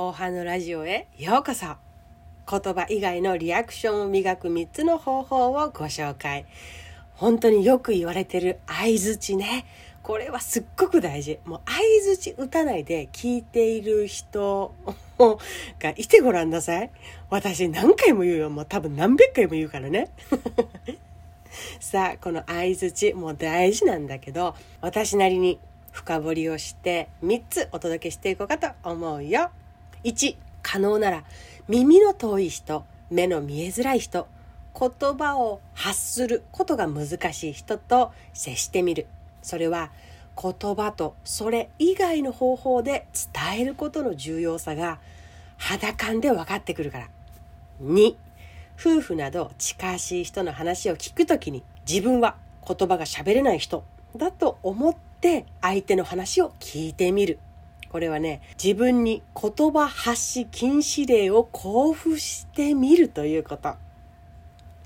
後半のラジオへようこそ。言葉以外のリアクションを磨く3つの方法をご紹介。本当によく言われてる相づちね。これはすっごく大事。もう相づち打たないで聞いている人がいてごらんなさい。私何回も言うよ。もう多分何百回も言うからね。さあこの相づちもう大事なんだけど私なりに深掘りをして3つお届けしていこうかと思うよ。1可能なら耳の遠い人目の見えづらい人言葉を発することが難しい人と接してみる。それは言葉とそれ以外の方法で伝えることの重要さが肌感で分かってくるから。2夫婦など近しい人の話を聞くときに自分は言葉が喋れない人だと思って相手の話を聞いてみる。これはね、自分に言葉発し禁止令を交付してみるということ。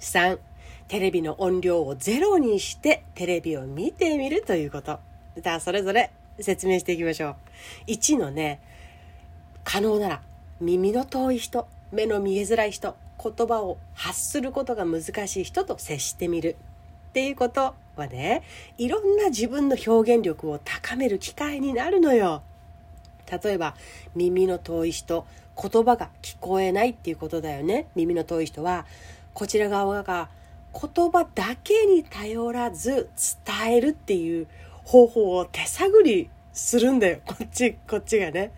3、テレビの音量をゼロにしてテレビを見てみるということ。じゃあ、それぞれ説明していきましょう。1のね、可能なら耳の遠い人、目の見えづらい人、言葉を発することが難しい人と接してみるっていうことはね、いろんな自分の表現力を高める機会になるのよ。例えば耳の遠い人言葉が聞こえないっていうことだよね。耳の遠い人はこちら側が言葉だけに頼らず伝えるっていう方法を手探りするんだよ。こっちこっちがね。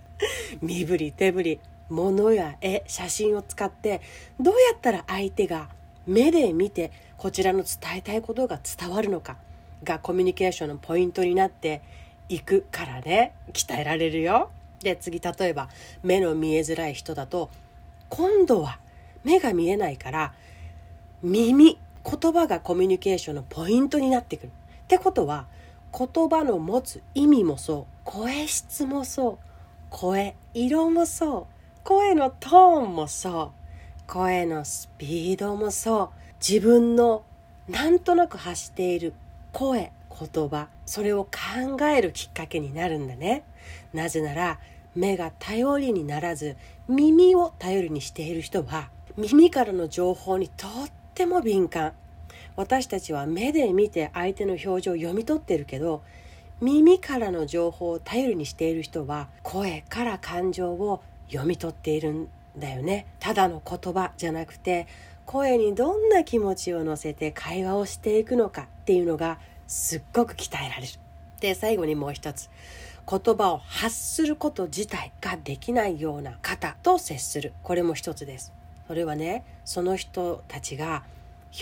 身振り手振り物や絵写真を使ってどうやったら相手が目で見てこちらの伝えたいことが伝わるのかがコミュニケーションのポイントになっていくからね。鍛えられるよ。で次例えば目の見えづらい人だと今度は目が見えないから耳言葉がコミュニケーションのポイントになってくる。ってことは言葉の持つ意味もそう声質もそう声色もそう声のトーンもそう声のスピードもそう自分のなんとなく発している声言葉それを考えるきっかけになるんだね。なぜなら目が頼りにならず耳を頼りにしている人は耳からの情報にとっても敏感。私たちは目で見て相手の表情を読み取ってるけど耳からの情報を頼りにしている人は声から感情を読み取っているんだよね。ただの言葉じゃなくて声にどんな気持ちを乗せて会話をしていくのかっていうのがすっごく鍛えられる。で最後にもう一つ。言葉を発すること自体ができないような方と接する。これも一つです。それはねその人たちが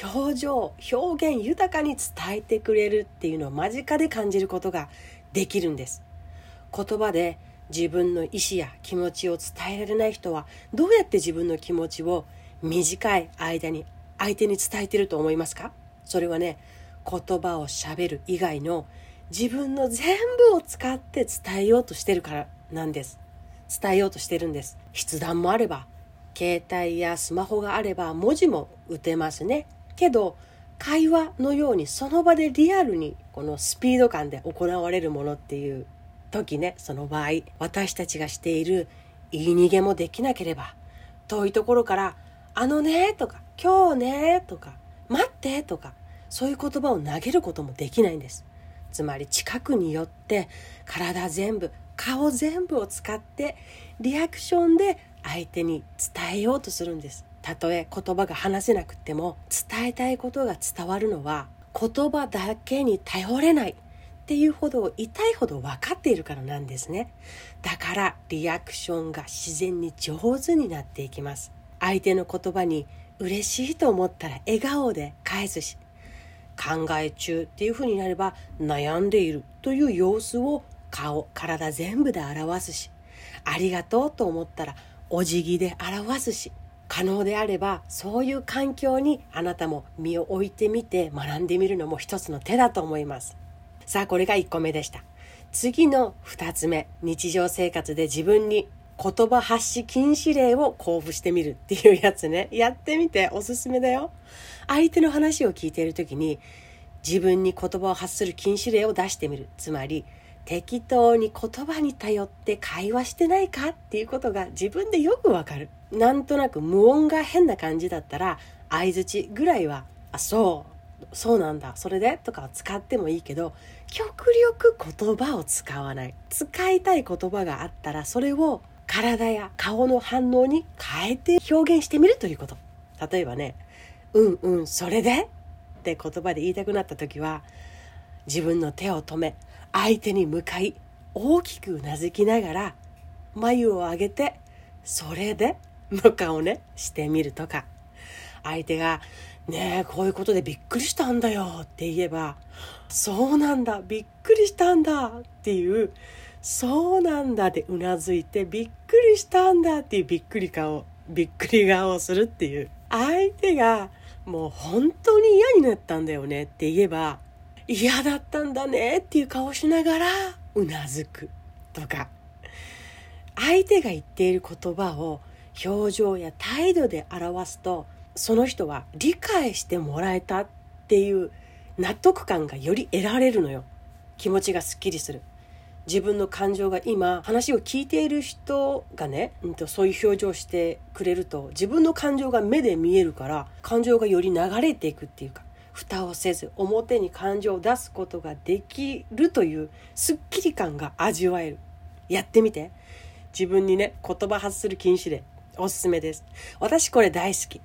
表情表現豊かに伝えてくれるっていうのを間近で感じることができるんです。言葉で自分の意思や気持ちを伝えられない人はどうやって自分の気持ちを短い間に相手に伝えてると思いますか？それはね言葉をしゃべる以外の自分の全部を使って伝えようとしてるからなんです。伝えようとしてるんです。筆談もあれば、携帯やスマホがあれば文字も打てますね。けど、会話のようにその場でリアルにこのスピード感で行われるものっていう時ね、その場合、私たちがしている言い逃げもできなければ、遠いところから、あのねとか、今日ねとか、待ってとか、そういう言葉を投げることもできないんです。つまり近くによって体全部顔全部を使ってリアクションで相手に伝えようとするんです。たとえ言葉が話せなくても伝えたいことが伝わるのは言葉だけに頼れないっていうほど痛いほど分かっているからなんですね。だからリアクションが自然に上手になっていきます。相手の言葉に嬉しいと思ったら笑顔で返すし考え中っていう風になれば悩んでいるという様子を顔体全部で表すしありがとうと思ったらお辞儀で表すし可能であればそういう環境にあなたも身を置いてみて学んでみるのも一つの手だと思います。さあこれが1個目でした。次の2つ目日常生活で自分に言葉発し禁止令を交付してみるっていうやつね。やってみておすすめだよ。相手の話を聞いている時に自分に言葉を発する禁止令を出してみる。つまり、適当に言葉に頼って会話してないかっていうことが自分でよくわかる。なんとなく無音が変な感じだったら相づちぐらいは「あそうそうなんだそれで?」とかは使ってもいいけど極力言葉を使わない使いたい言葉があったらそれを体や顔の反応に変えて表現してみるということ例えばね「うんうんそれで?」って言葉で言いたくなった時は自分の手を止め相手に向かい大きくうなずきながら眉を上げて「それで?」の顔ねしてみるとか相手が「ねえこういうことでびっくりしたんだよ」って言えば「そうなんだびっくりしたんだ」っていう「そうなんだ」でうなずいて「びっくりしたんだ」っていうびっくり顔びっくり顔をするっていう。相手がもう本当に嫌になったんだよねって言えば嫌だったんだねっていう顔しながらうなずくとか。相手が言っている言葉を表情や態度で表すとその人は理解してもらえたっていう納得感がより得られるのよ。気持ちがすっきりする。自分の感情が今話を聞いている人がね、うん、とそういう表情をしてくれると自分の感情が目で見えるから感情がより流れていくっていうか蓋をせず表に感情を出すことができるというすっきり感が味わえるやってみて自分にね言葉発する禁止令おすすめです。私これ大好き。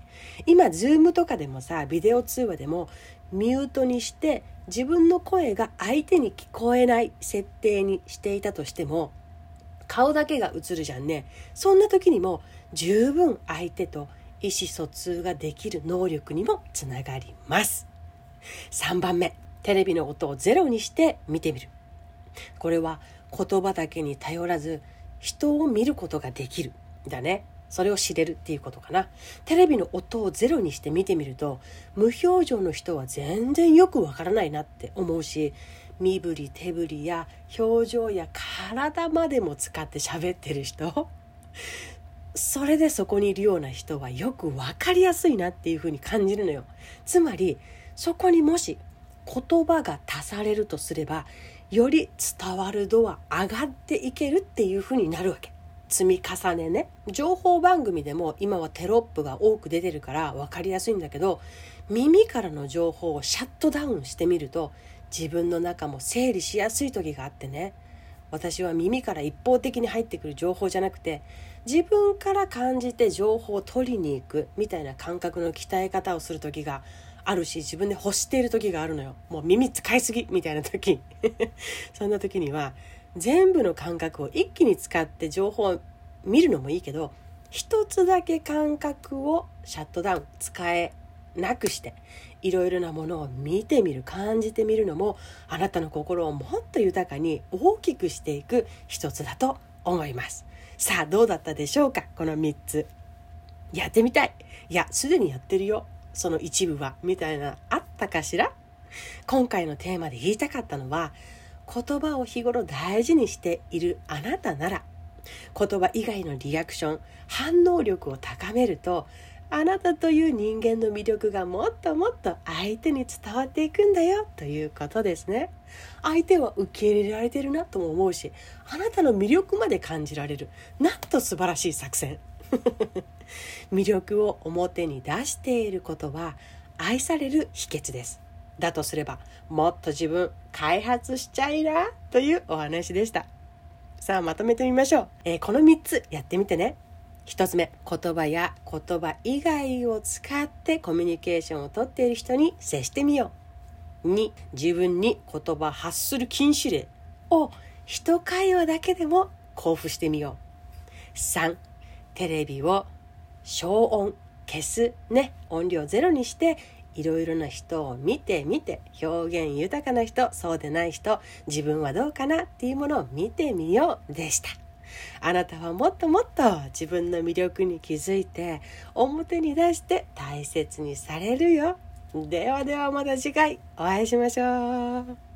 今、ズームとかでもさ、ビデオ通話でもミュートにして自分の声が相手に聞こえない設定にしていたとしても、顔だけが映るじゃんね。そんな時にも十分相手と意思疎通ができる能力にもつながります。3番目、テレビの音をゼロにして見てみる。これは言葉だけに頼らず人を見ることができる。だね。それを知れるっていうことかな。テレビの音をゼロにして見てみると、無表情の人は全然よくわからないなって思うし、身振り手振りや表情や体までも使って喋ってる人、それでそこにいるような人はよくわかりやすいなっていうふうに感じるのよ。つまり、そこにもし言葉が足されるとすれば、より伝わる度は上がっていけるっていうふうになるわけ。積み重ねね。情報番組でも今はテロップが多く出てるから分かりやすいんだけど耳からの情報をシャットダウンしてみると自分の中も整理しやすい時があってね。私は耳から一方的に入ってくる情報じゃなくて自分から感じて情報を取りに行くみたいな感覚の鍛え方をする時があるし自分で欲している時があるのよ。もう耳使いすぎみたいな時。そんな時には全部の感覚を一気に使って情報を見るのもいいけど一つだけ感覚をシャットダウン使えなくしていろいろなものを見てみる感じてみるのもあなたの心をもっと豊かに大きくしていく一つだと思います。さあどうだったでしょうか？この3つ。やってみたい。いやすでにやってるよ。その一部はみたいなあったかしら？今回のテーマで言いたかったのは言葉を日頃大事にしているあなたなら言葉以外のリアクション反応力を高めるとあなたという人間の魅力がもっともっと相手に伝わっていくんだよということですね。相手は受け入れられてるなとも思うしあなたの魅力まで感じられるなんと素晴らしい作戦。魅力を表に出していることは愛される秘訣です。だとすればもっと自分開発しちゃいなというお話でした。さあまとめてみましょう、えー、この3つやってみてね。1つ目言葉や言葉以外を使ってコミュニケーションをとっている人に接してみよう。2自分に言葉発する禁止令を一会話だけでも交付してみよう。3テレビを消音消すね。音量ゼロにしていろいろな人を見て見て表現豊かな人そうでない人自分はどうかなっていうものを見てみようでした。あなたはもっともっと自分の魅力に気づいて表に出して大切にされるよ。ではではまた次回お会いしましょう。